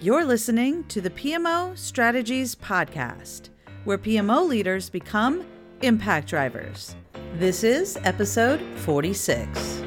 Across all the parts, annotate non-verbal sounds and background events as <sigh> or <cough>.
You're listening to the PMO Strategies Podcast, where PMO leaders become impact drivers. This is episode 46.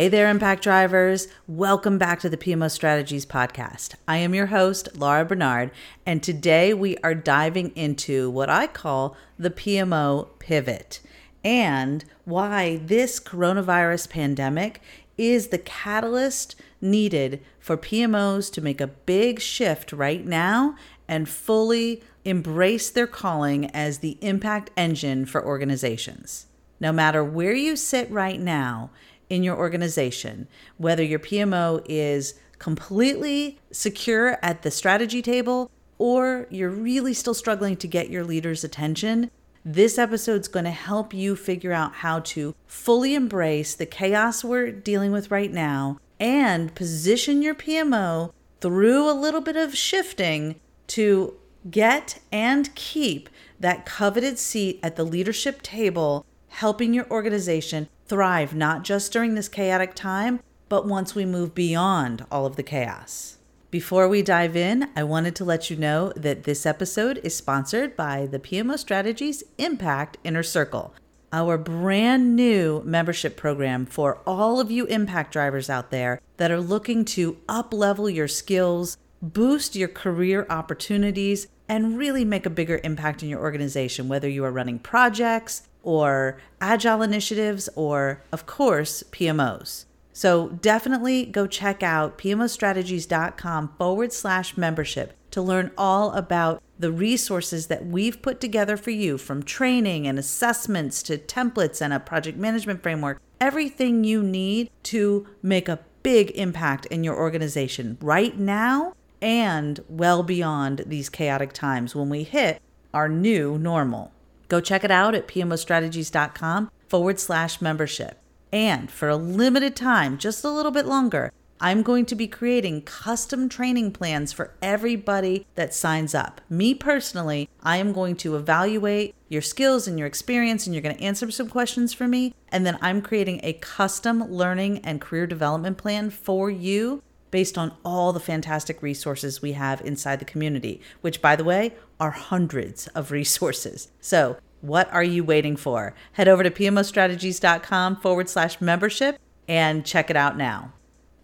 Hey there, Impact Drivers. Welcome back to the PMO Strategies Podcast. I am your host, Laura Barnard, and today we are diving into what I call the PMO pivot and why this coronavirus pandemic is the catalyst needed for PMOs to make a big shift right now and fully embrace their calling as the impact engine for organizations. No matter where you sit right now, in your organization, whether your PMO is completely secure at the strategy table or you're really still struggling to get your leader's attention, this episode is going to help you figure out how to fully embrace the chaos we're dealing with right now and position your PMO through a little bit of shifting to get and keep that coveted seat at the leadership table, helping your organization thrive not just during this chaotic time, but once we move beyond all of the chaos. Before we dive in, I wanted to let you know that this episode is sponsored by the PMO Strategies Impact Inner Circle, our brand new membership program for all of you impact drivers out there that are looking to up level your skills, boost your career opportunities, and really make a bigger impact in your organization, whether you are running projects, or agile initiatives, or of course, PMOs. So definitely go check out pmostrategies.com forward slash membership to learn all about the resources that we've put together for you from training and assessments to templates and a project management framework, everything you need to make a big impact in your organization right now and well beyond these chaotic times when we hit our new normal. Go check it out at pmostrategies.com forward slash membership. And for a limited time, just a little bit longer, I'm going to be creating custom training plans for everybody that signs up. Me personally, I am going to evaluate your skills and your experience, and you're going to answer some questions for me. And then I'm creating a custom learning and career development plan for you based on all the fantastic resources we have inside the community, which, by the way, are hundreds of <laughs> resources. So, what are you waiting for? Head over to pmostrategies.com forward slash membership and check it out now.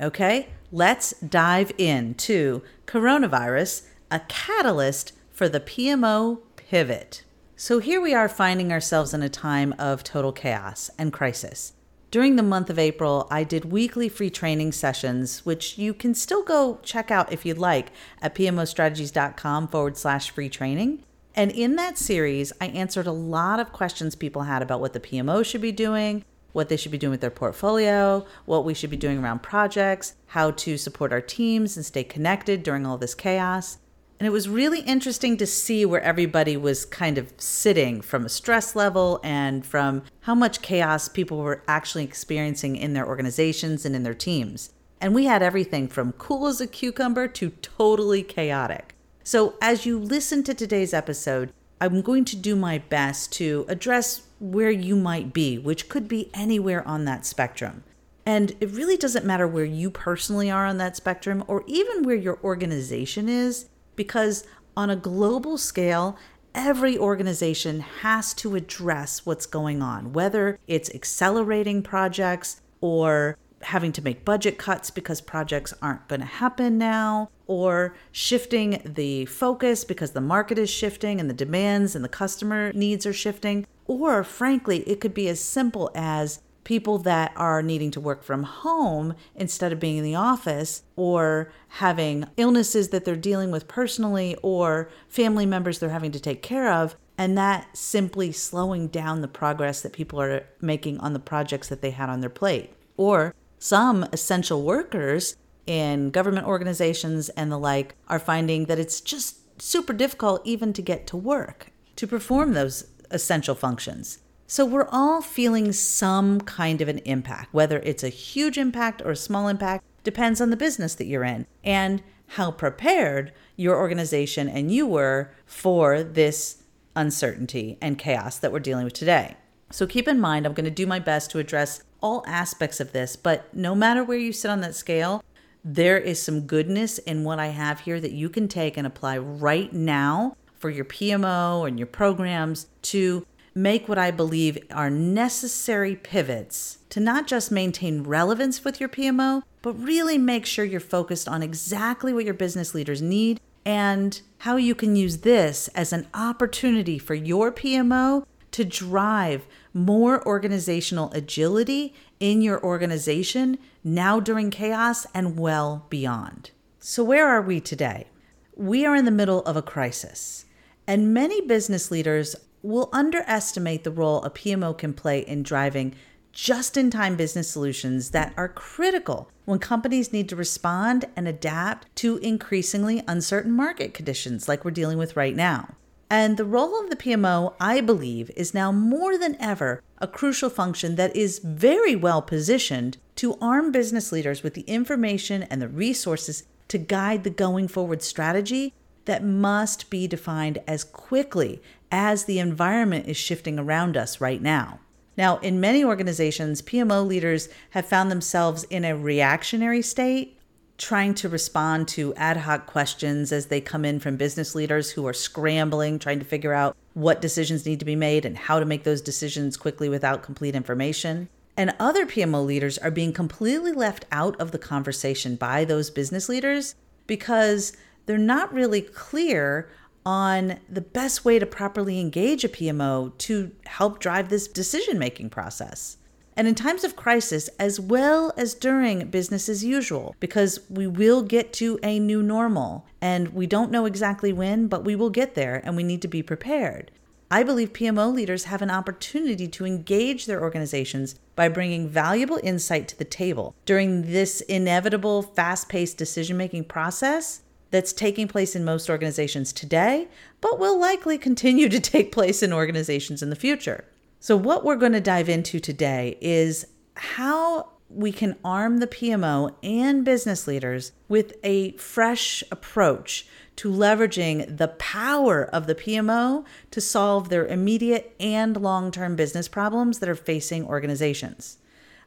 Okay, let's dive into coronavirus, a catalyst for the PMO pivot. So, here we are finding ourselves in a time of total chaos and crisis. During the month of April, I did weekly free training sessions, which you can still go check out if you'd like at pmostrategies.com forward slash free training. And in that series, I answered a lot of questions people had about what the PMO should be doing, what they should be doing with their portfolio, what we should be doing around projects, how to support our teams and stay connected during all this chaos. And it was really interesting to see where everybody was kind of sitting from a stress level and from how much chaos people were actually experiencing in their organizations and in their teams. And we had everything from cool as a cucumber to totally chaotic. So, as you listen to today's episode, I'm going to do my best to address where you might be, which could be anywhere on that spectrum. And it really doesn't matter where you personally are on that spectrum or even where your organization is because on a global scale, every organization has to address what's going on, whether it's accelerating projects or having to make budget cuts because projects aren't going to happen now, or shifting the focus because the market is shifting and the demands and the customer needs are shifting. Or, frankly, it could be as simple as people that are needing to work from home instead of being in the office or having illnesses that they're dealing with personally or family members they're having to take care of and that simply slowing down the progress that people are making on the projects that they had on their plate. Or some essential workers in government organizations and the like are finding that it's just super difficult even to get to work to perform those essential functions so we're all feeling some kind of an impact, whether it's a huge impact or a small impact, depends on the business that you're in and how prepared your organization and you were for this uncertainty, and chaos that we're dealing with today. So keep in mind, I'm going to do my best to address all aspects of this, but no matter where you sit on that scale, there is some goodness in what I have here that you can take and apply right now for your PMO and your programs to make what I believe are necessary pivots to not just maintain relevance with your PMO, but really make sure you're focused on exactly what your business leaders need and how you can use this as an opportunity for your PMO to drive more organizational agility in your organization now during chaos and well beyond. So, where are we today? We are in the middle of a crisis, and many business leaders will underestimate the role a PMO can play in driving just in time business solutions that are critical when companies need to respond and adapt to increasingly uncertain market conditions like we're dealing with right now. And the role of the PMO, I believe, is now more than ever a crucial function that is very well positioned to arm business leaders with the information and the resources to guide the going forward strategy that must be defined as quickly as the environment is shifting around us right now. Now, in many organizations, PMO leaders have found themselves in a reactionary state trying to respond to ad hoc questions as they come in from business leaders who are scrambling, trying to figure out what decisions need to be made and how to make those decisions quickly without complete information. And other PMO leaders are being completely left out of the conversation by those business leaders because they're not really clear on the best way to properly engage a PMO to help drive this decision making process and in times of crisis, as well as during business as usual, because we will get to a new normal and we don't know exactly when, but we will get there and we need to be prepared. I believe PMO leaders have an opportunity to engage their organizations by bringing valuable insight to the table during this inevitable, fast paced decision making process that's taking place in most organizations today, but will likely continue to <laughs> take place in organizations in the future. So, what we're going to dive into today is how we can arm the PMO and business leaders with a fresh approach to leveraging the power of the PMO to solve their immediate and long term business problems that are facing organizations.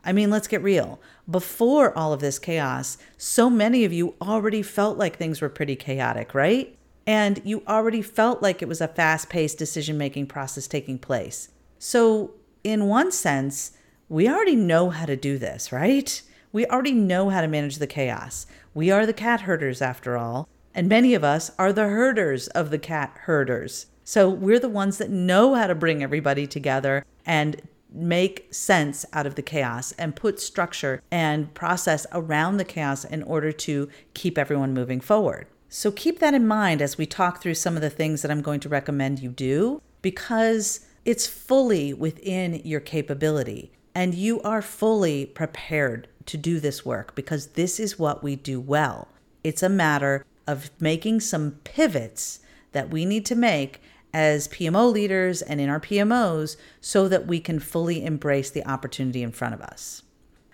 I mean, let's get real. Before all of this chaos, so many of you already felt like things were pretty chaotic, right? And you already felt like it was a fast paced decision making process taking place. So, in one sense, we already know how to do this, right? We already know how to manage the chaos. We are the cat herders, after all, and many of us are the herders of the cat herders. So, we're the ones that know how to bring everybody together and make sense out of the chaos and put structure and process around the chaos in order to keep everyone moving forward. So keep that in mind as we talk through some of the things that I'm going to recommend you do because it's fully within your capability, and you are fully prepared to do this work because this is what we do well. It's a matter of making some pivots that we need to make as PMO leaders and in our PMOs so that we can fully embrace the opportunity in front of us.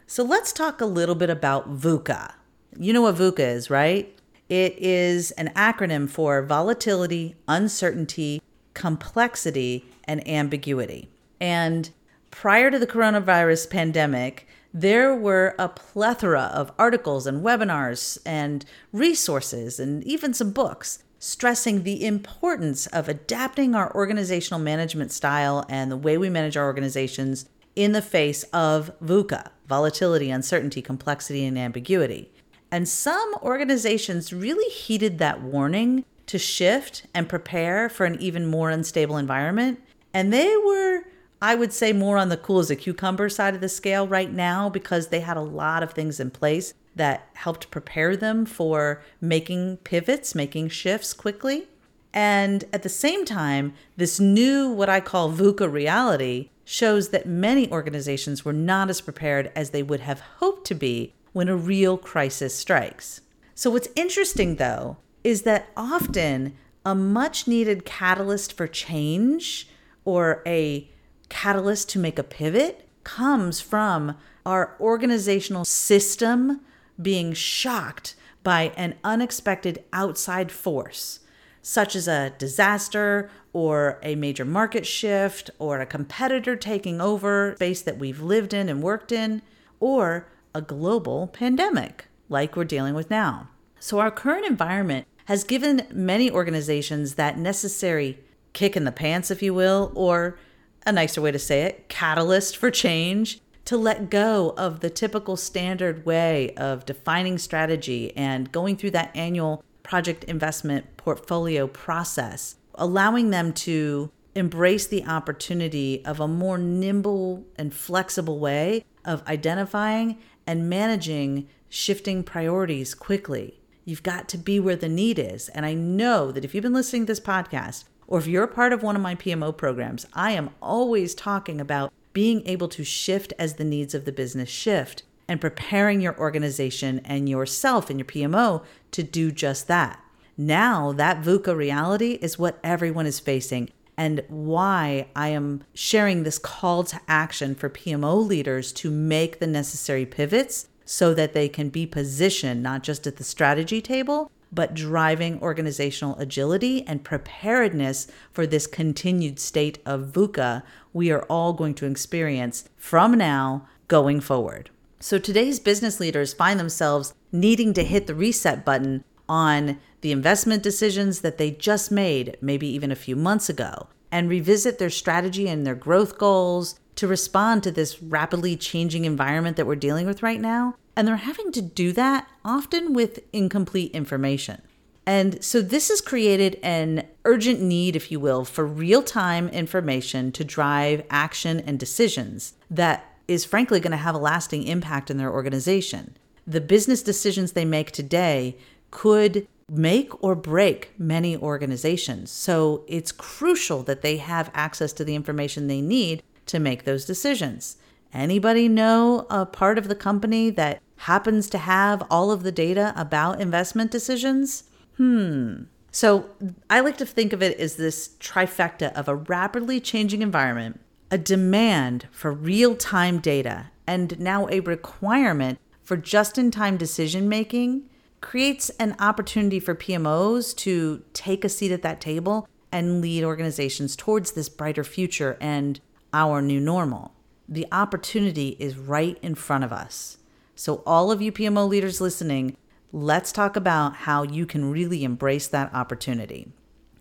So let's talk a little bit about VUCA. You know what VUCA is, right? It is an acronym for volatility, uncertainty, complexity, and ambiguity. And prior to the coronavirus pandemic, there were a plethora of articles and webinars and resources and even some books stressing the importance of adapting our organizational management style and the way we manage our organizations in the face of VUCA volatility, uncertainty, complexity, and ambiguity. And some organizations really heeded that warning to shift and prepare for an even more unstable environment. And they were, I would say, more on the cool as a cucumber side of the scale right now because they had a lot of things in place that helped prepare them for making pivots, making shifts quickly. And at the same time, this new, what I call VUCA reality, shows that many organizations were not as prepared as they would have hoped to be when a real crisis strikes. So, what's interesting though is that often a much needed catalyst for change or a catalyst to make a pivot comes from our organizational system being shocked by an unexpected outside force. such as a disaster or a major market shift or a competitor taking over space that we've lived in and worked in, or a global pandemic like we're dealing with now. So, our current environment has given many organizations that necessary kick in the pants, if you will, or a nicer way to say it, catalyst for change to let go of the typical standard way of defining strategy and going through that annual project investment portfolio process, allowing them to embrace the opportunity of a more nimble and flexible way of identifying and managing shifting priorities quickly. You've got to be where the need is. And I know that if you've been listening to this podcast, or if you're a part of one of my PMO programs, I am always talking about being able to shift as the needs of the business shift and preparing your organization and yourself and your PMO to do just that. Now, that VUCA reality is what everyone is facing, and why I am sharing this call to action for PMO leaders to make the necessary pivots so that they can be positioned not just at the strategy table, but driving organizational agility and preparedness for this continued state of VUCA we are all going to experience from now going forward. So today's business leaders find themselves needing to hit the reset button on the investment decisions that they just made, maybe even a few months ago, and revisit their strategy and their growth goals to respond to this rapidly changing environment that we're dealing with right now. And they're having to do that often with incomplete information. And so this has created an urgent need, if you will, for real time information to drive action and decisions that is frankly going to have a lasting impact in their organization. The business decisions they make today could make or break many organizations. So it's crucial that they have access to the information they need to make those decisions. Anybody know a part of the company that happens to have all of the data about investment decisions? Hmm. So I like to think of it as this trifecta of a rapidly changing environment, a demand for real time data, and now a requirement for just in time decision making creates an opportunity for PMOs to take a seat at that table and lead organizations towards this brighter future and our new normal. The opportunity is right in front of us. So, all of you PMO leaders listening, let's talk about how you can really embrace that opportunity.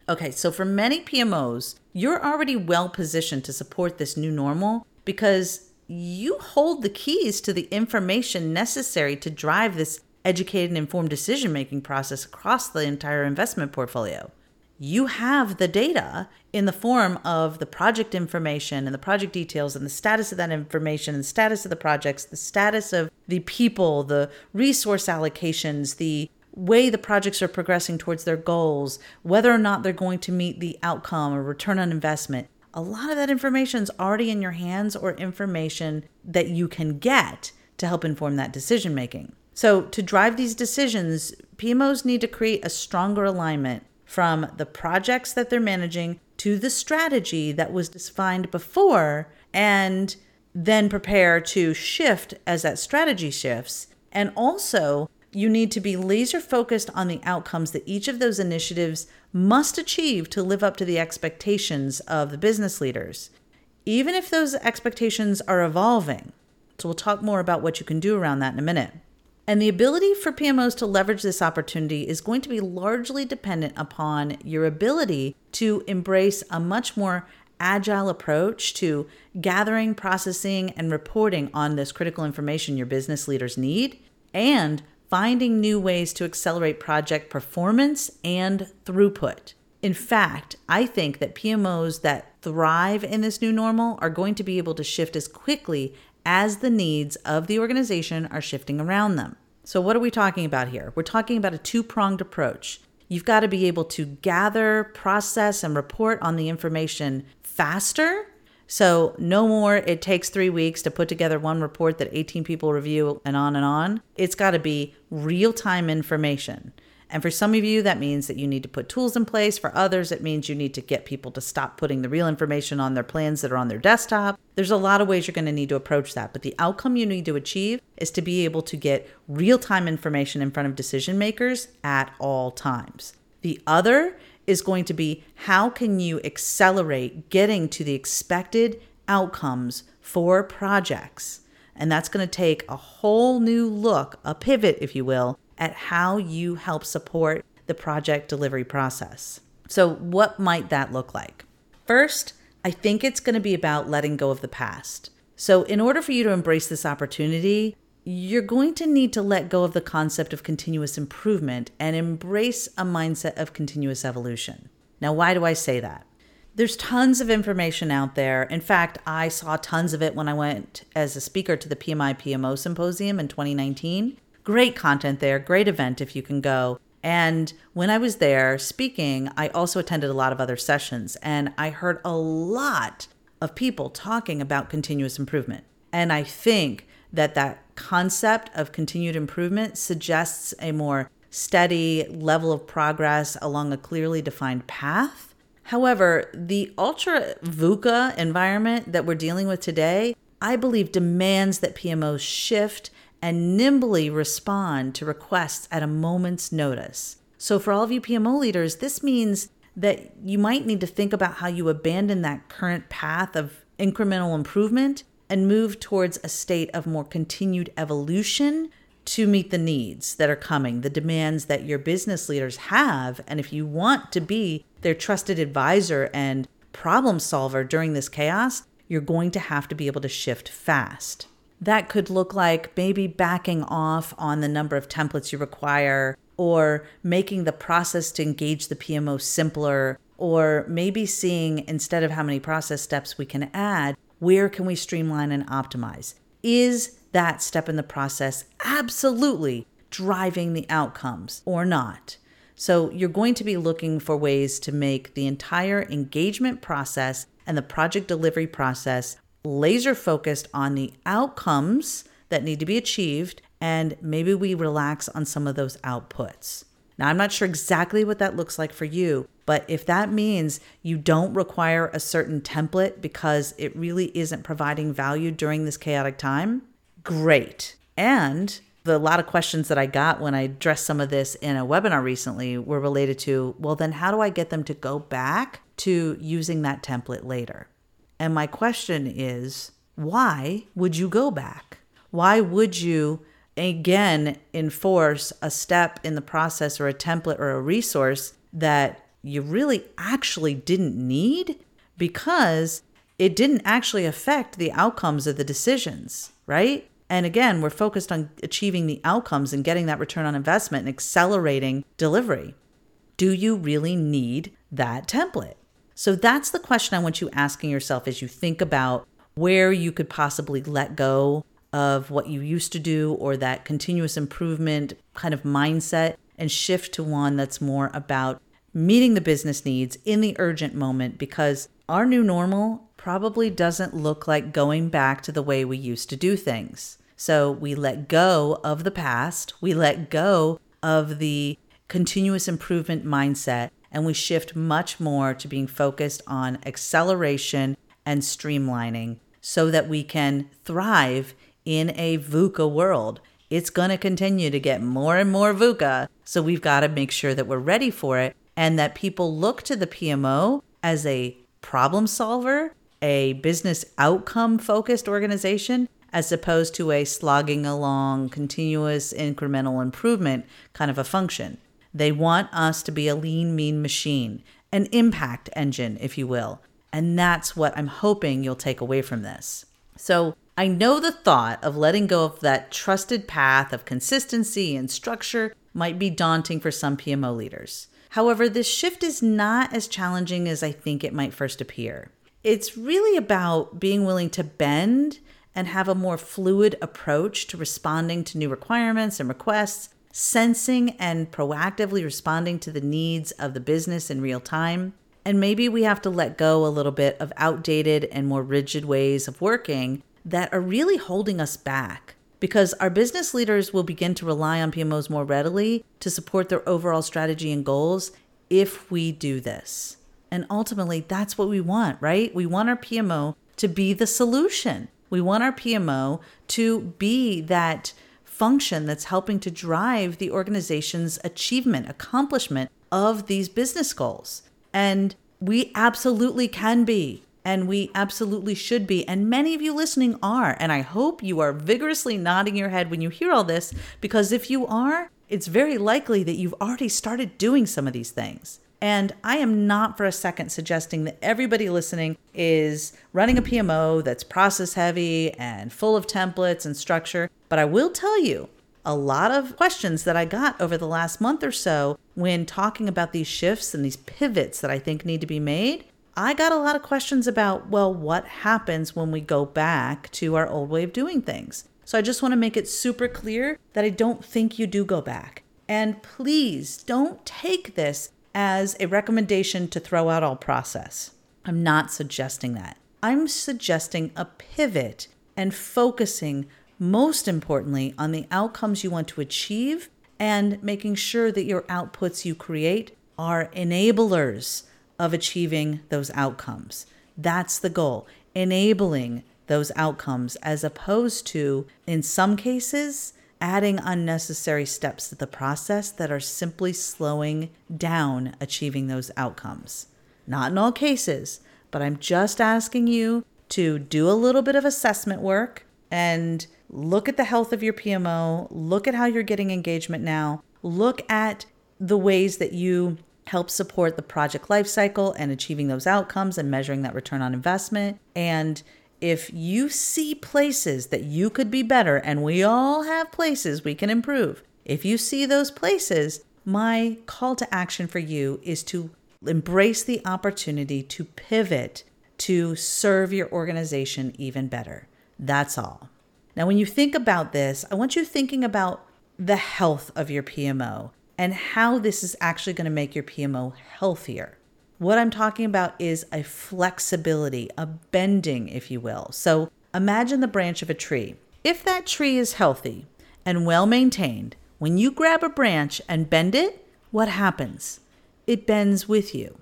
Okay, so for many PMOs, you're already well positioned to support this new normal because you hold the keys to the information necessary to drive this educated and informed decision making process across the entire investment portfolio you have the data in the form of the project information and the project details and the status of that information and the status of the projects, the status of the people, the resource allocations, the way the projects are progressing towards their goals, whether or not they're going to meet the outcome or return on investment. A lot of that information is already in your hands or information that you can get to help inform that decision making. So, to drive these decisions, PMOs need to create a stronger alignment from the projects that they're managing to the strategy that was defined before and then prepare to shift as that strategy shifts. And also, you need to be laser focused on the outcomes that each of those initiatives must achieve to live up to the expectations of the business leaders, even if those expectations are evolving. So, we'll talk more about what you can do around that in a minute. And the ability for PMOs to leverage this opportunity is going to be largely dependent upon your ability to embrace a much more agile approach to gathering, processing, and reporting on this critical information your business leaders need, and finding new ways to accelerate project performance and throughput. In fact, I think that PMOs that thrive in this new normal are going to be able to shift as quickly as the needs of the organization are shifting around them. So, what are we talking about here? We're talking about a two pronged approach. You've got to be able to gather, process, and report on the information faster. So, no more, it takes three weeks to put together one report that 18 people review and on and on. It's got to be real time information. And for some of you, that means that you need to put tools in place. For others, it means you need to get people to stop putting the real information on their plans that are on their desktop. There's a lot of ways you're going to need to approach that. But the outcome you need to achieve is to be able to get real time information in front of decision makers at all times. The other is going to be how can you accelerate getting to the expected outcomes for projects? And that's going to take a whole new look, a pivot, if you will, at how you help support the project delivery process. So, what might that look like? First, I think it's going to be about letting go of the past. So, in order for you to embrace this opportunity, you're going to need to let go of the concept of continuous improvement and embrace a mindset of continuous evolution. Now, why do I say that? There's tons of information out there. In fact, I saw tons of it when I went as a speaker to the PMI PMO Symposium in 2019. Great content there, great event if you can go. And when I was there speaking, I also attended a lot of other sessions and I heard a lot of people talking about continuous improvement. And I think that that concept of continued improvement suggests a more steady level of progress along a clearly defined path. However, the ultra VUCA environment that we're dealing with today, I believe, demands that PMOs shift and nimbly respond to requests at a moment's notice. So, for all of you PMO leaders, this means that you might need to think about how you abandon that current path of incremental improvement and move towards a state of more continued evolution to meet the needs that are coming, the demands that your business leaders have. And if you want to be their trusted advisor and problem solver during this chaos, you're going to have to be able to shift fast. That could look like maybe backing off on the number of templates you require, or making the process to engage the PMO simpler, or maybe seeing instead of how many process steps we can add, where can we streamline and optimize? Is that step in the process absolutely driving the outcomes or not? So, you're going to be looking for ways to make the entire engagement process and the project delivery process laser focused on the outcomes that need to be achieved, and maybe we relax on some of those outputs. Now, I'm not sure exactly what that looks like for you, but if that means you don't require a certain template because it really isn't providing value during this chaotic time, great. And the, lot of questions that I got when I addressed some of this in a webinar recently were related to well, then how do I get them to go back to using that template later? And my question is why would you go back? Why would you again enforce a step in the process or a template or a resource that you really actually didn't need because it didn't actually affect the outcomes of the decisions, right? And again, we're focused on achieving the outcomes and getting that return on investment and accelerating delivery. Do you really need that template? So that's the question I want you asking yourself as you think about where you could possibly let go of what you used to do or that continuous improvement kind of mindset and shift to one that's more about meeting the business needs in the urgent moment because our new normal probably doesn't look like going back to the way we used to do things. So we let go of the past, we let go of the continuous improvement mindset, and we shift much more to being focused on acceleration and streamlining so that we can thrive in a VUCA world. It's going to continue to get more and more VUCA. So we've got to make sure that we're ready for it and that people look to the PMO as a problem solver, a business outcome focused organization, as opposed to a slogging along, continuous incremental improvement kind of a function. They want us to be a lean, mean machine, an impact engine, if you will. And that's what I'm hoping you'll take away from this. So I know the thought of letting go of that trusted path of consistency and structure might be daunting for some PMO leaders. However, this shift is not as challenging as I think it might first appear. It's really about being willing to bend and have a more fluid approach to responding to new requirements and requests, sensing and proactively responding to the needs of the business in real time. And maybe we have to let go a little bit of outdated and more rigid ways of working that are really holding us back because our business leaders will begin to rely on PMOs more readily to support their overall strategy and goals if we do this. And ultimately, that's what we want, right? We want our PMO to be the solution. We want our PMO to be that function that's helping to drive the organization's achievement, accomplishment of these business goals. And we absolutely can be. And we absolutely should be. And many of you listening are. And I hope you are vigorously nodding your head when you hear all this, because if you are, it's very likely that you've already started doing some of these things. And I am not for a second suggesting that everybody listening is running a PMO that's process heavy and full of templates and structure. But I will tell you, a lot of questions that I got over the last month or so when talking about these shifts and these pivots that I think need to be made. I got a lot of questions about, well, what happens when we go back to our old way of doing things? So I just want to make it super clear that I don't think you do go back. And please don't take this as a recommendation to throw out all process. I'm not suggesting that. I'm suggesting a pivot and focusing most importantly on the outcomes you want to achieve and making sure that your outputs you create are enablers of achieving those outcomes. That's the goal, enabling those outcomes as opposed to, in some cases, adding unnecessary steps to the process that are simply slowing down achieving those outcomes. Not in all cases, but I'm just asking you to do a little bit of assessment work and look at the health of your PMO, look at how you're getting engagement now, look at the ways that you help support the project lifecycle and achieving those outcomes and measuring that return on investment and if you see places that you could be better, and we all have places we can improve, if you see those places, my call to action for you is to embrace the opportunity to pivot to serve your organization even better. That's all. Now, when you think about this, I want you thinking about the health of your PMO and how this is actually going to make your PMO healthier. What I'm talking about is a flexibility, a bending, if you will. So imagine the branch of a tree. If that tree is healthy and well maintained, when you grab a branch and bend it, what happens? It bends with you.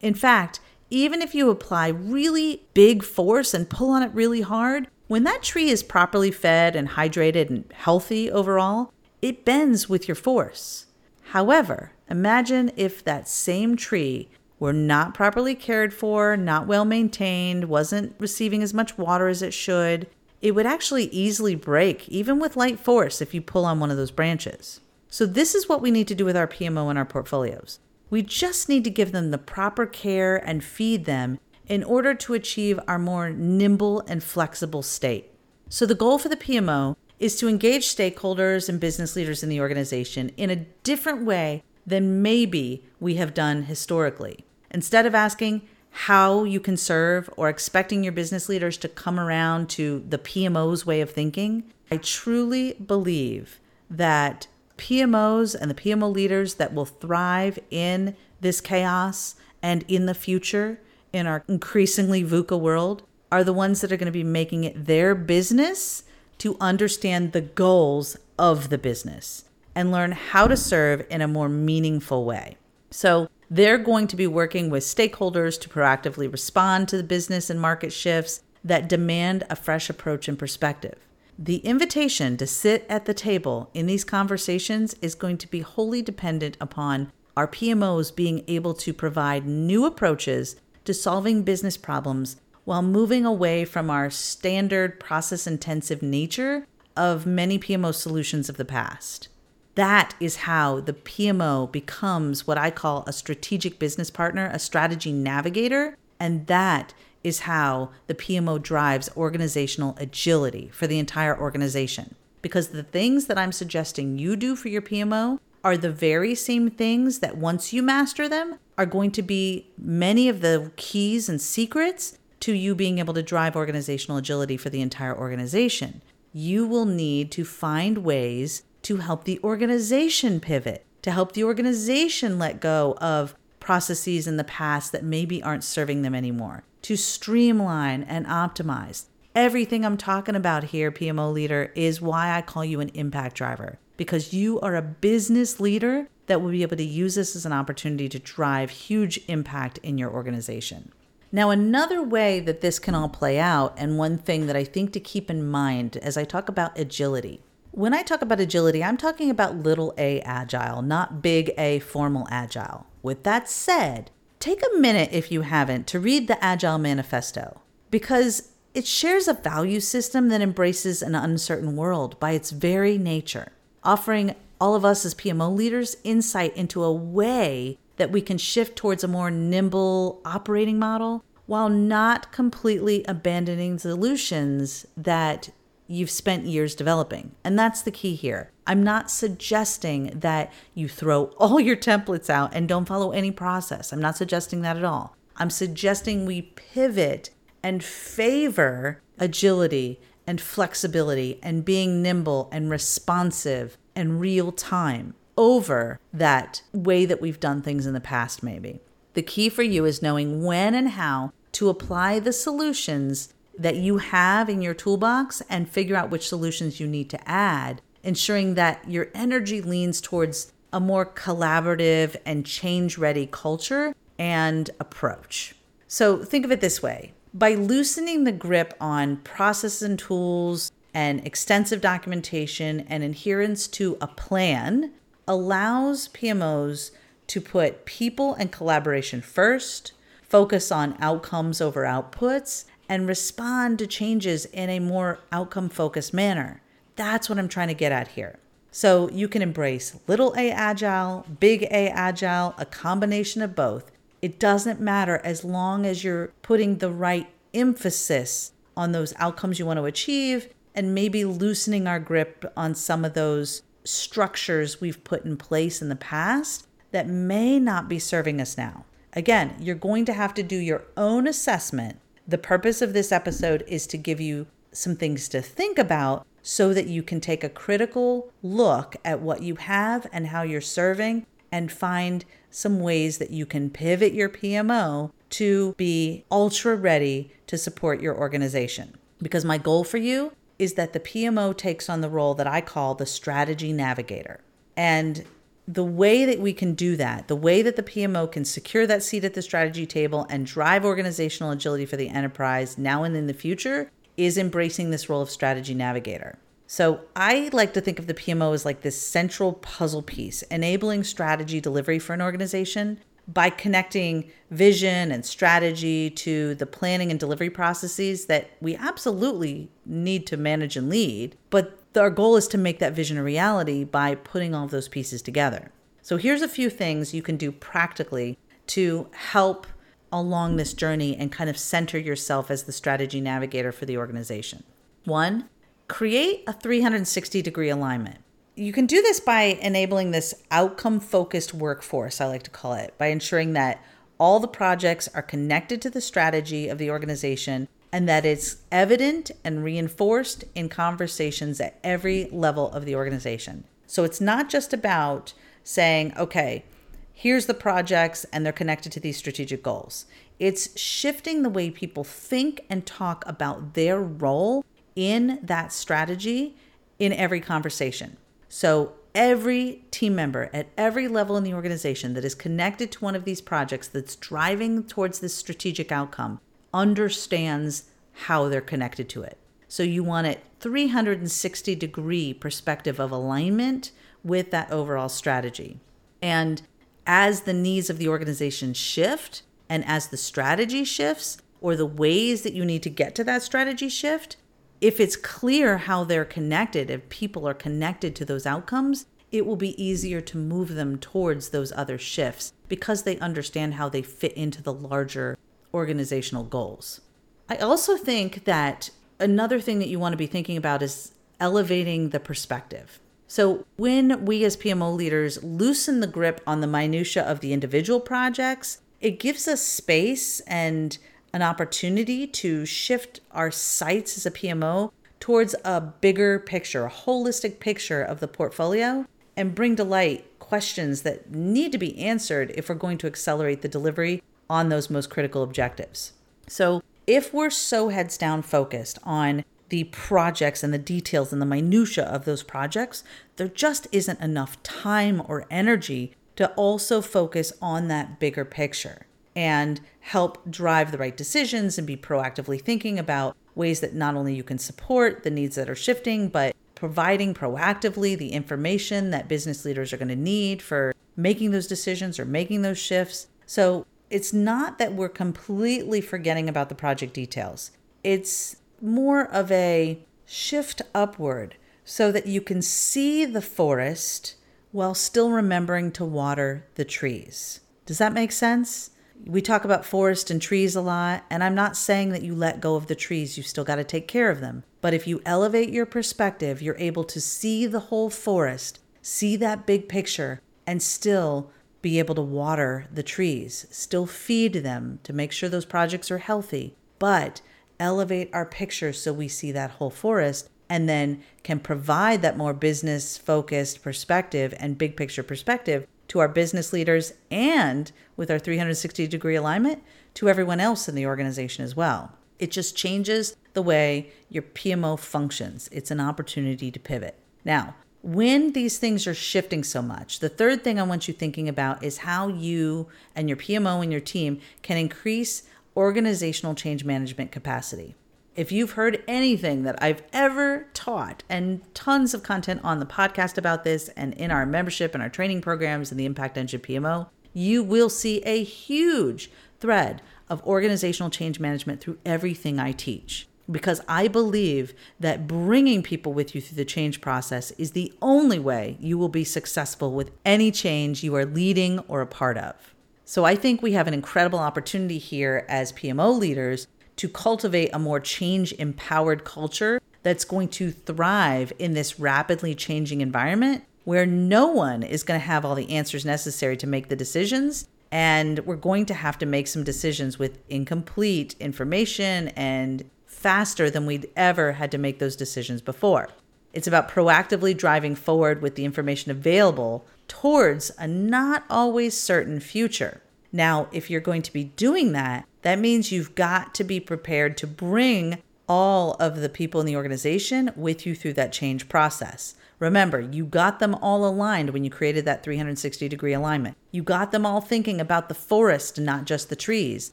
In fact, even if you apply really big force and pull on it really hard, when that tree is properly fed and hydrated and healthy overall, it bends with your force. However, imagine if that same tree were not properly cared for, not well maintained, wasn't receiving as much water as it should, it would actually easily break, even with light force, if you pull on one of those branches. So, this is what we need to do with our PMO in our portfolios. We just need to give them the proper care and feed them in order to achieve our more nimble and flexible state. So, the goal for the PMO is to engage stakeholders and business leaders in the organization in a different way than maybe we have done historically. Instead of asking how you can serve or expecting your business leaders to come around to the PMO's way of thinking, I truly believe that PMOs and the PMO leaders that will thrive in this chaos and in the future in our increasingly VUCA world are the ones that are going to be making it their business to understand the goals of the business and learn how to serve in a more meaningful way. So, they're going to be working with stakeholders to proactively respond to the business and market shifts that demand a fresh approach and perspective. The invitation to sit at the table in these conversations is going to be wholly dependent upon our PMOs being able to provide new approaches to solving business problems while moving away from our standard process intensive nature of many PMO solutions of the past. That is how the PMO becomes what I call a strategic business partner, a strategy navigator. And that is how the PMO drives organizational agility for the entire organization. Because the things that I'm suggesting you do for your PMO are the very same things that once you master them are going to be many of the keys and secrets to you being able to drive organizational agility for the entire organization. You will need to find ways to help the organization pivot, to help the organization let go of processes in the past that maybe aren't serving them anymore, to streamline and optimize. Everything I'm talking about here, PMO leader, is why I call you an impact driver because you are a business leader that will be able to use this as an opportunity to drive huge impact in your organization. Now, another way that this can all play out, and one thing that I think to keep in mind as I talk about agility, When I talk about agility, I'm talking about little a agile, not big A formal agile. With that said, take a minute if you haven't to read the Agile Manifesto because it shares a value system that embraces an uncertain world by its very nature, offering all of us as PMO leaders insight into a way that we can shift towards a more nimble operating model while not completely abandoning solutions that you've spent years developing. And that's the key here. I'm not suggesting that you throw <laughs> all your templates out and don't follow any process. I'm not suggesting that at all. I'm suggesting we pivot and favor agility and flexibility and being nimble and responsive and real time over that way that we've done things in the past, maybe. The key for you is knowing when and how to apply the solutions that you have in your toolbox and figure out which solutions you need to add, ensuring that your energy leans towards a more collaborative and change ready culture and approach. So think of it this way by loosening the grip on processes and tools and extensive documentation and adherence to a plan allows PMOs to put people and collaboration first, focus on outcomes over outputs, and respond to changes in a more outcome focused manner. That's what I'm trying to get at here. So you can embrace little a agile, big A agile, a combination of both. It doesn't matter as long as you're putting the right emphasis on those outcomes you want to achieve and maybe loosening our grip on some of those structures we've put in place in the past that may not be serving us now. Again, you're going to have to do your own assessment the purpose of this episode is to give you some things to think about so that you can take a critical look at what you have and how you're serving and find some ways that you can pivot your PMO to be ultra ready to support your organization. Because my goal for you is that the PMO takes on the role that I call the strategy navigator. And the way that we can do that, the way that the PMO can secure that seat at the strategy table and drive organizational agility for the enterprise now and in the future, is embracing this role of strategy navigator. So I like to think of the PMO as like this central puzzle piece, enabling strategy delivery for an organization by connecting vision and strategy to the planning and delivery processes that we absolutely need to manage and lead, but our goal is to make that vision a reality by putting all of those pieces together. So here's a few things you can do practically to help along this journey and kind of center yourself as the strategy navigator for the organization. One, create a 360 degree alignment. You can do this by enabling this outcome focused workforce, I like to call it, by ensuring that all the projects are connected to the strategy of the organization and that it's evident and reinforced in conversations at every level of the organization. So it's not just about saying, okay, here's the projects and they're connected to these strategic goals. It's shifting the way people think and talk about their role in that strategy in every conversation. So every team member at every level in the organization that is connected to one of these projects that's driving towards this strategic outcome understands how they're connected to it. So you want a 360 degree perspective of alignment with that overall strategy. And as the needs of the organization shift and as the strategy shifts or the ways that you need to get to that strategy shift, if it's clear how they're connected, if people are connected to those outcomes, it will be easier to move them towards those other shifts because they understand how they fit into the larger organizational goals. I also think that another thing that you want to be thinking about is elevating the perspective. So, when we as PMO leaders loosen the grip on the minutia of the individual projects, it gives us space and an opportunity to shift our sights as a PMO towards a bigger picture, a holistic picture of the portfolio, and bring to light questions that need to be answered if we're going to accelerate the delivery on those most critical objectives. So, if we're so heads down focused on the projects and the details and the minutia of those projects, there just isn't enough time or energy to also focus on that bigger picture and help drive the right decisions and be proactively thinking about ways that not only you can support the needs that are shifting, but providing proactively the information that business leaders are going to need for making those decisions or making those shifts. So it's not that we're completely forgetting about the project details, it's more of a shift upward so that you can see the forest while still remembering to water the trees. Does that make sense? We talk about forest and trees a lot, and I'm not saying that you let go of the trees. You've still got to take care of them. But if you elevate your perspective, you're able to see the whole forest, see that big picture, and still be able to water the trees, still feed them to make sure those projects are healthy, but elevate our picture so we see that whole forest and then can provide that more business focused perspective and big picture perspective to our business leaders and with our 360 degree alignment to everyone else in the organization as well. It just changes the way your PMO functions. It's an opportunity to pivot. Now, when these things are shifting so much, the third thing I want you thinking about is how you and your PMO and your team can increase organizational change management capacity. If you've heard anything that I've ever taught, and tons of content on the podcast about this, and in our membership and our training programs and the Impact Engine PMO, you will see a huge thread of organizational change management through everything I teach. Because I believe that bringing people with you through the change process is the only way you will be successful with any change you are leading or a part of. So I think we have an incredible opportunity here as PMO leaders to cultivate a more change empowered culture that's going to thrive in this rapidly changing environment where no one is going to have all the answers necessary to make the decisions. And we're going to have to make some decisions with incomplete information and faster than we'd ever had to make those decisions before. It's about proactively driving forward with the information available towards a not always certain future. Now, if you're going to be doing that, that means you've got to be prepared to bring all of the people in the organization with you through that change process. Remember, you got them all aligned when you created that 360 degree alignment. You got them all thinking about the forest, not just the trees.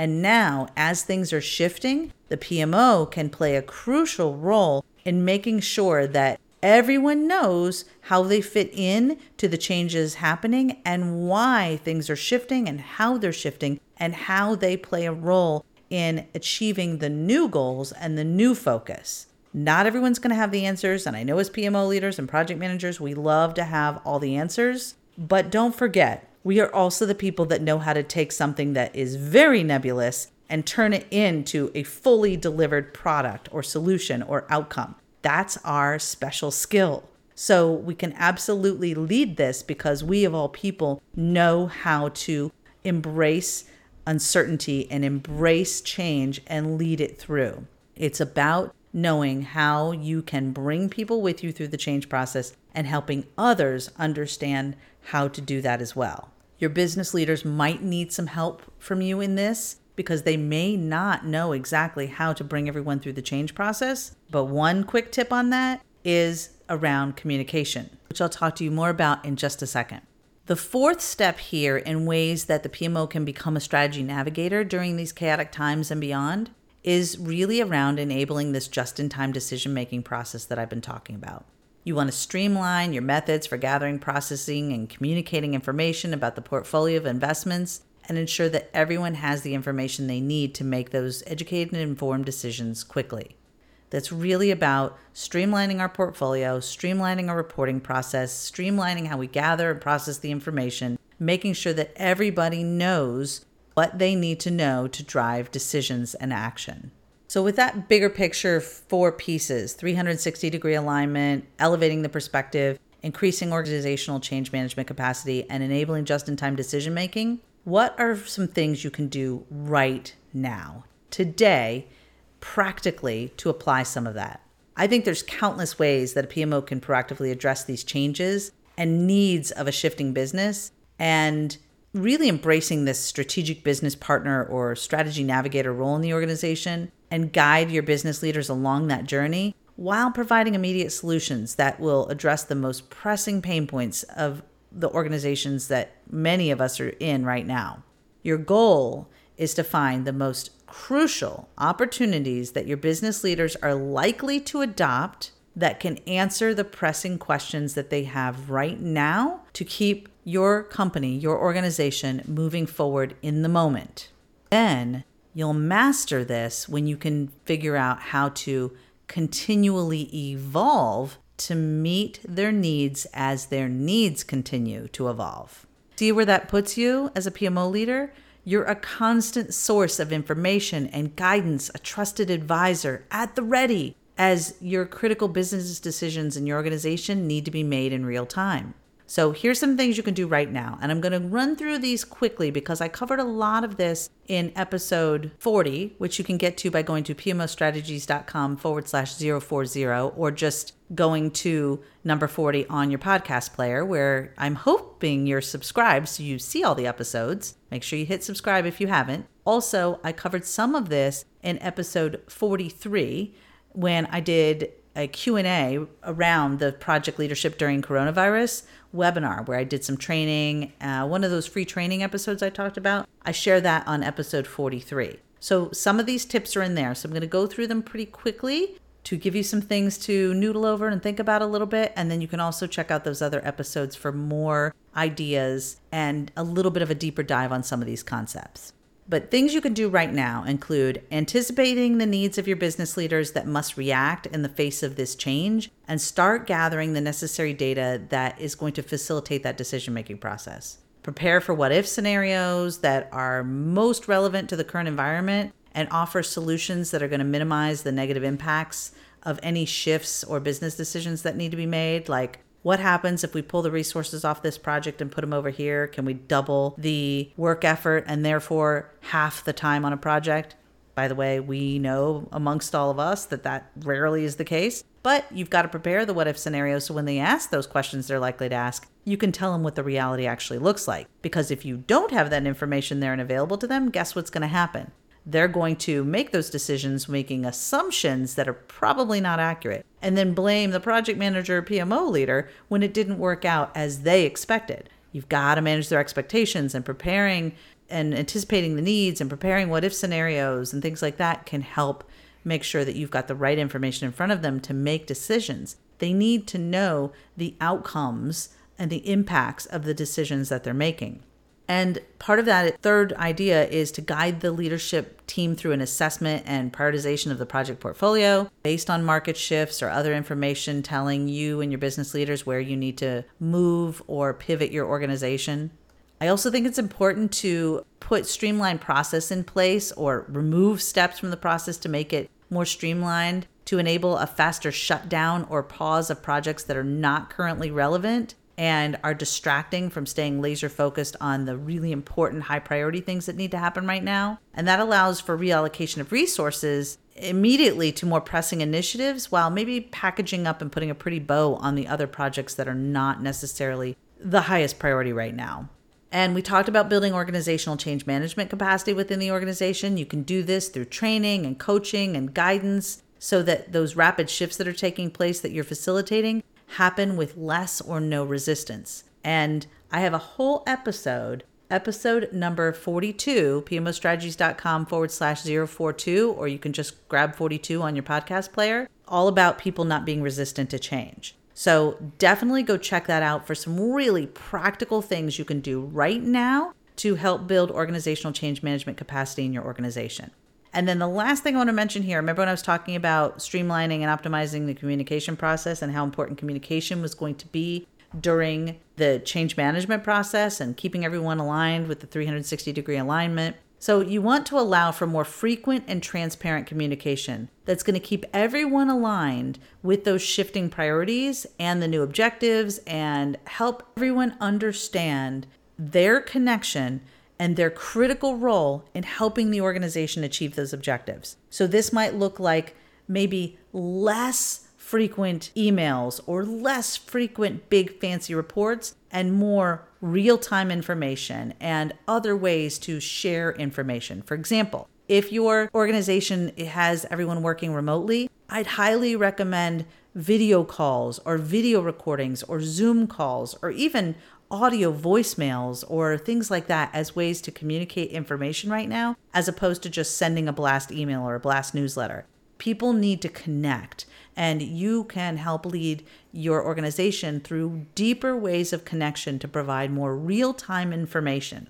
And now, as things are shifting, the PMO can play a crucial role in making sure that everyone knows how they fit in to the changes happening and why things are shifting and how they're shifting and how they play a role in achieving the new goals and the new focus. Not everyone's going to have the answers. And I know as PMO leaders and project managers, we love to have all the answers. But don't forget, we are also the people that know how to take something that is very nebulous and turn it into a fully delivered product or solution or outcome. That's our special skill. So we can absolutely lead this because we, of all people, know how to embrace uncertainty and embrace change and lead it through. It's about knowing how you can bring people with you through the change process and helping others understand how to do that as well. Your business leaders might need some help from you in this because they may not know exactly how to bring everyone through the change process. But one quick tip on that is around communication, which I'll talk to you more about in just a second. The fourth step here in ways that the PMO can become a strategy navigator during these chaotic times and beyond is really around enabling this just in time decision making process that I've been talking about. You want to streamline your methods for gathering, processing, and communicating information about the portfolio of investments and ensure that everyone has the information they need to make those educated and informed decisions quickly. That's really about streamlining our portfolio, streamlining our reporting process, streamlining how we gather and process the information, making sure that everybody knows what they need to know to drive decisions and action. So, with that bigger picture, four pieces 360 degree alignment, elevating the perspective, increasing organizational change management capacity, and enabling just in time decision making, what are some things you can do right now, today, practically to apply some of that? I think there's countless ways that a PMO can proactively address these changes and needs of a shifting business and really embracing this strategic business partner or strategy navigator role in the organization and guide your business leaders along that journey while providing immediate solutions that will address the most pressing pain points of the organizations that many of us are in right now. Your goal is to find the most crucial opportunities that your business leaders are likely to adopt that can answer the pressing questions that they have right now to keep your company, your organization moving forward in the moment. Then you'll master this when you can figure out how to continually evolve to meet their needs as their needs continue to evolve. See where that puts you as a PMO leader? You're a constant source of information and guidance, a trusted advisor at the ready as your critical business decisions in your organization need to be made in real time. So here's some things you can do right now. And I'm going to run through these quickly because I covered a lot of this in episode 40, which you can get to by going to pmostrategies.com forward slash 040 or just going to number 40 on your podcast player where I'm hoping you're subscribed so you see all the episodes. Make sure you hit subscribe if you haven't. Also, I covered some of this in episode 43 when I did a Q&A around the project leadership during coronavirus webinar where I did some training. Uh, one of those free training episodes I talked about, I share that on episode 43. So some of these tips are in there. So I'm going to go through them pretty quickly to give you some things to noodle over and think about a little bit. And then you can also check out those other episodes for more ideas and a little bit of a deeper dive on some of these concepts. But things you can do right now include anticipating the needs of your business leaders that must react in the face of this change and start gathering the necessary data that is going to facilitate that decision making process. Prepare for what if scenarios that are most relevant to the current environment and offer solutions that are going to minimize the negative impacts of any shifts or business decisions that need to be made, like what happens if we pull the resources off this project and put them over here? Can we double the work effort and therefore half the time on a project? By the way, we know amongst all of us that that rarely is the case, but you've got to prepare the what if scenario so when they ask those questions they're likely to ask, you can tell them what the reality actually looks like. Because if you don't have that information there and available to them, guess what's going to happen? they're going to make those decisions making assumptions that are probably not accurate and then blame the project manager or PMO leader when it didn't work out as they expected. You've got to manage their expectations and preparing and anticipating the needs and preparing what if scenarios and things like that can help make sure that you've got the right information in front of them to make decisions. They need to know the outcomes and the impacts of the decisions that they're making. And part of that third idea is to guide the leadership team through an assessment and prioritization of the project portfolio based on market shifts or other information telling you and your business leaders where you need to move or pivot your organization. I also think it's important to put streamlined process in place or remove steps from the process to make it more streamlined to enable a faster shutdown or pause of projects that are not currently relevant and are distracting from staying laser focused on the really important high priority things that need to happen right now. And that allows for reallocation of resources immediately to more pressing initiatives while maybe packaging up and putting a pretty bow on the other projects that are not necessarily the highest priority right now. And we talked about building organizational change management capacity within the organization. You can do this through training and coaching and guidance so that those rapid shifts that are taking place that you're facilitating happen with less or no resistance. And I have a whole episode, episode number 42, pmostrategies.com forward slash 042, or you can just grab 42 on your podcast player, all about people not being resistant to change. So definitely go check that out for some really practical things you can do right now to help build organizational change management capacity in your organization. And then the last thing I want to mention here remember when I was talking about streamlining and optimizing the communication process and how important communication was going to be during the change management process and keeping everyone aligned with the 360 degree alignment? So, you want to allow for more frequent and transparent communication that's going to keep everyone aligned with those shifting priorities and the new objectives and help everyone understand their connection and their critical role in helping the organization achieve those objectives. So, this might look like maybe less frequent emails or less frequent big fancy reports and more real time information and other ways to share information. For example, if your organization has everyone working remotely, I'd highly recommend video calls or video recordings or Zoom calls or even audio voicemails or things like that as ways to communicate information right now, as opposed to just sending a blast email or a blast newsletter. People need to connect, and you can help lead your organization through deeper ways of connection to provide more real time information.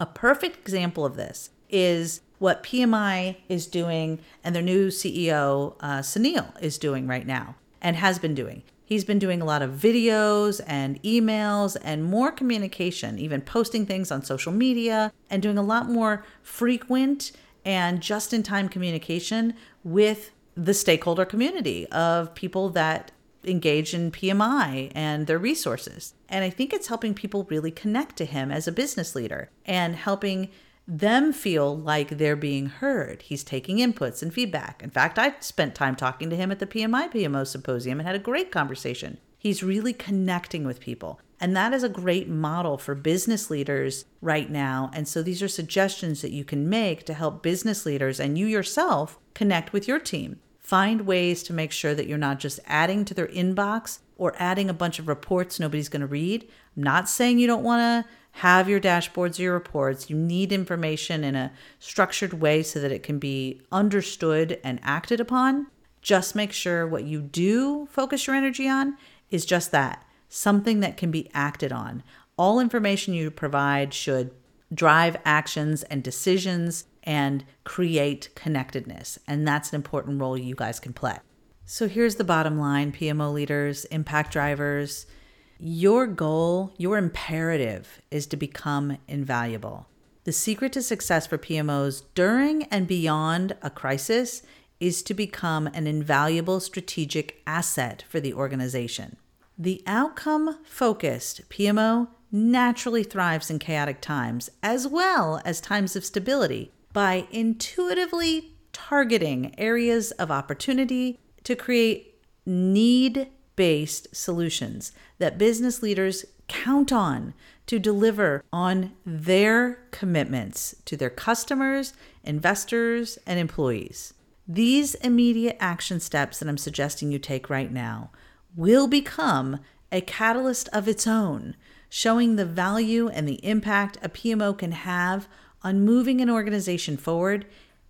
A perfect example of this is what PMI is doing and their new CEO, uh, Sunil, is doing right now and has been doing. He's been doing a lot of videos and emails and more communication, even posting things on social media and doing a lot more frequent and just in time communication with the stakeholder community of people that engage in PMI and their resources. And I think it's helping people really connect to him as a business leader and helping them feel like they're being heard. He's taking inputs and feedback. In fact, I spent time talking to him at the PMI PMO symposium and had a great conversation. He's really connecting with people. And that is a great model for business leaders right now. And so these are suggestions that you can make to help business leaders and you yourself connect with your team. Find ways to make sure that you're not just adding to their inbox or adding a bunch of reports nobody's going to read. I'm not saying you don't want to have your dashboards, your reports. You need information in a structured way so that it can be understood and acted upon. Just make sure what you do focus your energy on is just that something that can be acted on. All information you provide should drive actions and decisions and create connectedness. And that's an important role you guys can play. So here's the bottom line PMO leaders, impact drivers your goal, your imperative is to become invaluable. The secret to success for PMOs during and beyond a crisis is to become an invaluable strategic asset for the organization. The outcome focused PMO naturally thrives in chaotic times as well as times of stability by intuitively targeting areas of opportunity to create need based solutions that business leaders count on to deliver on their commitments to their customers, investors, and employees. These immediate action steps that I'm suggesting you take right now will become a catalyst of its own, showing the value and the impact a PMO can have on moving an organization forward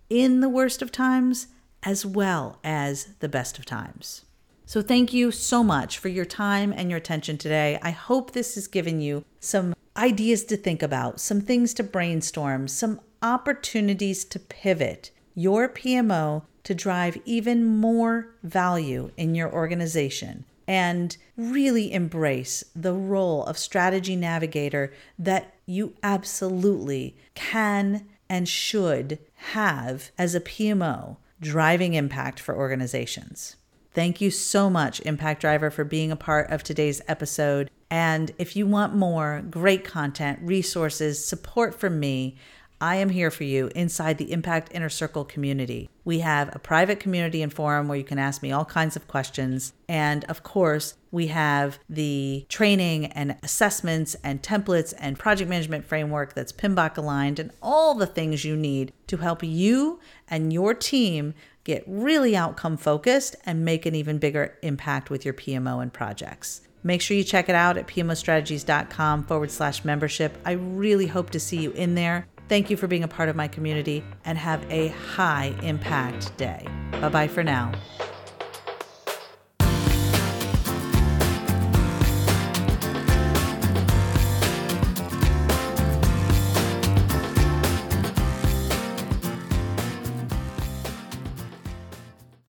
in the worst of times as well as the best of times. So, thank you so much for your time and your attention today. I hope this has given you some ideas to think about, some things to brainstorm, some opportunities to pivot your PMO to drive even more value in your organization and really embrace the role of strategy navigator that you absolutely can and should have as a PMO driving impact for organizations. Thank you so much, Impact Driver, for being a part of today's episode. And if you want more great content, resources, support from me, I am here for you inside the Impact Inner Circle community. We have a private community and forum where you can ask me all kinds of questions. And of course, we have the training and assessments and templates and project management framework that's PMBOK aligned and all the things you need to help you and your team get really outcome focused, and make an even bigger impact with your PMO and projects. Make sure you check it out at pmostrategies.com forward slash membership. I really hope to see you in there. Thank you for being a part of my community and have a high impact day. Bye bye for now.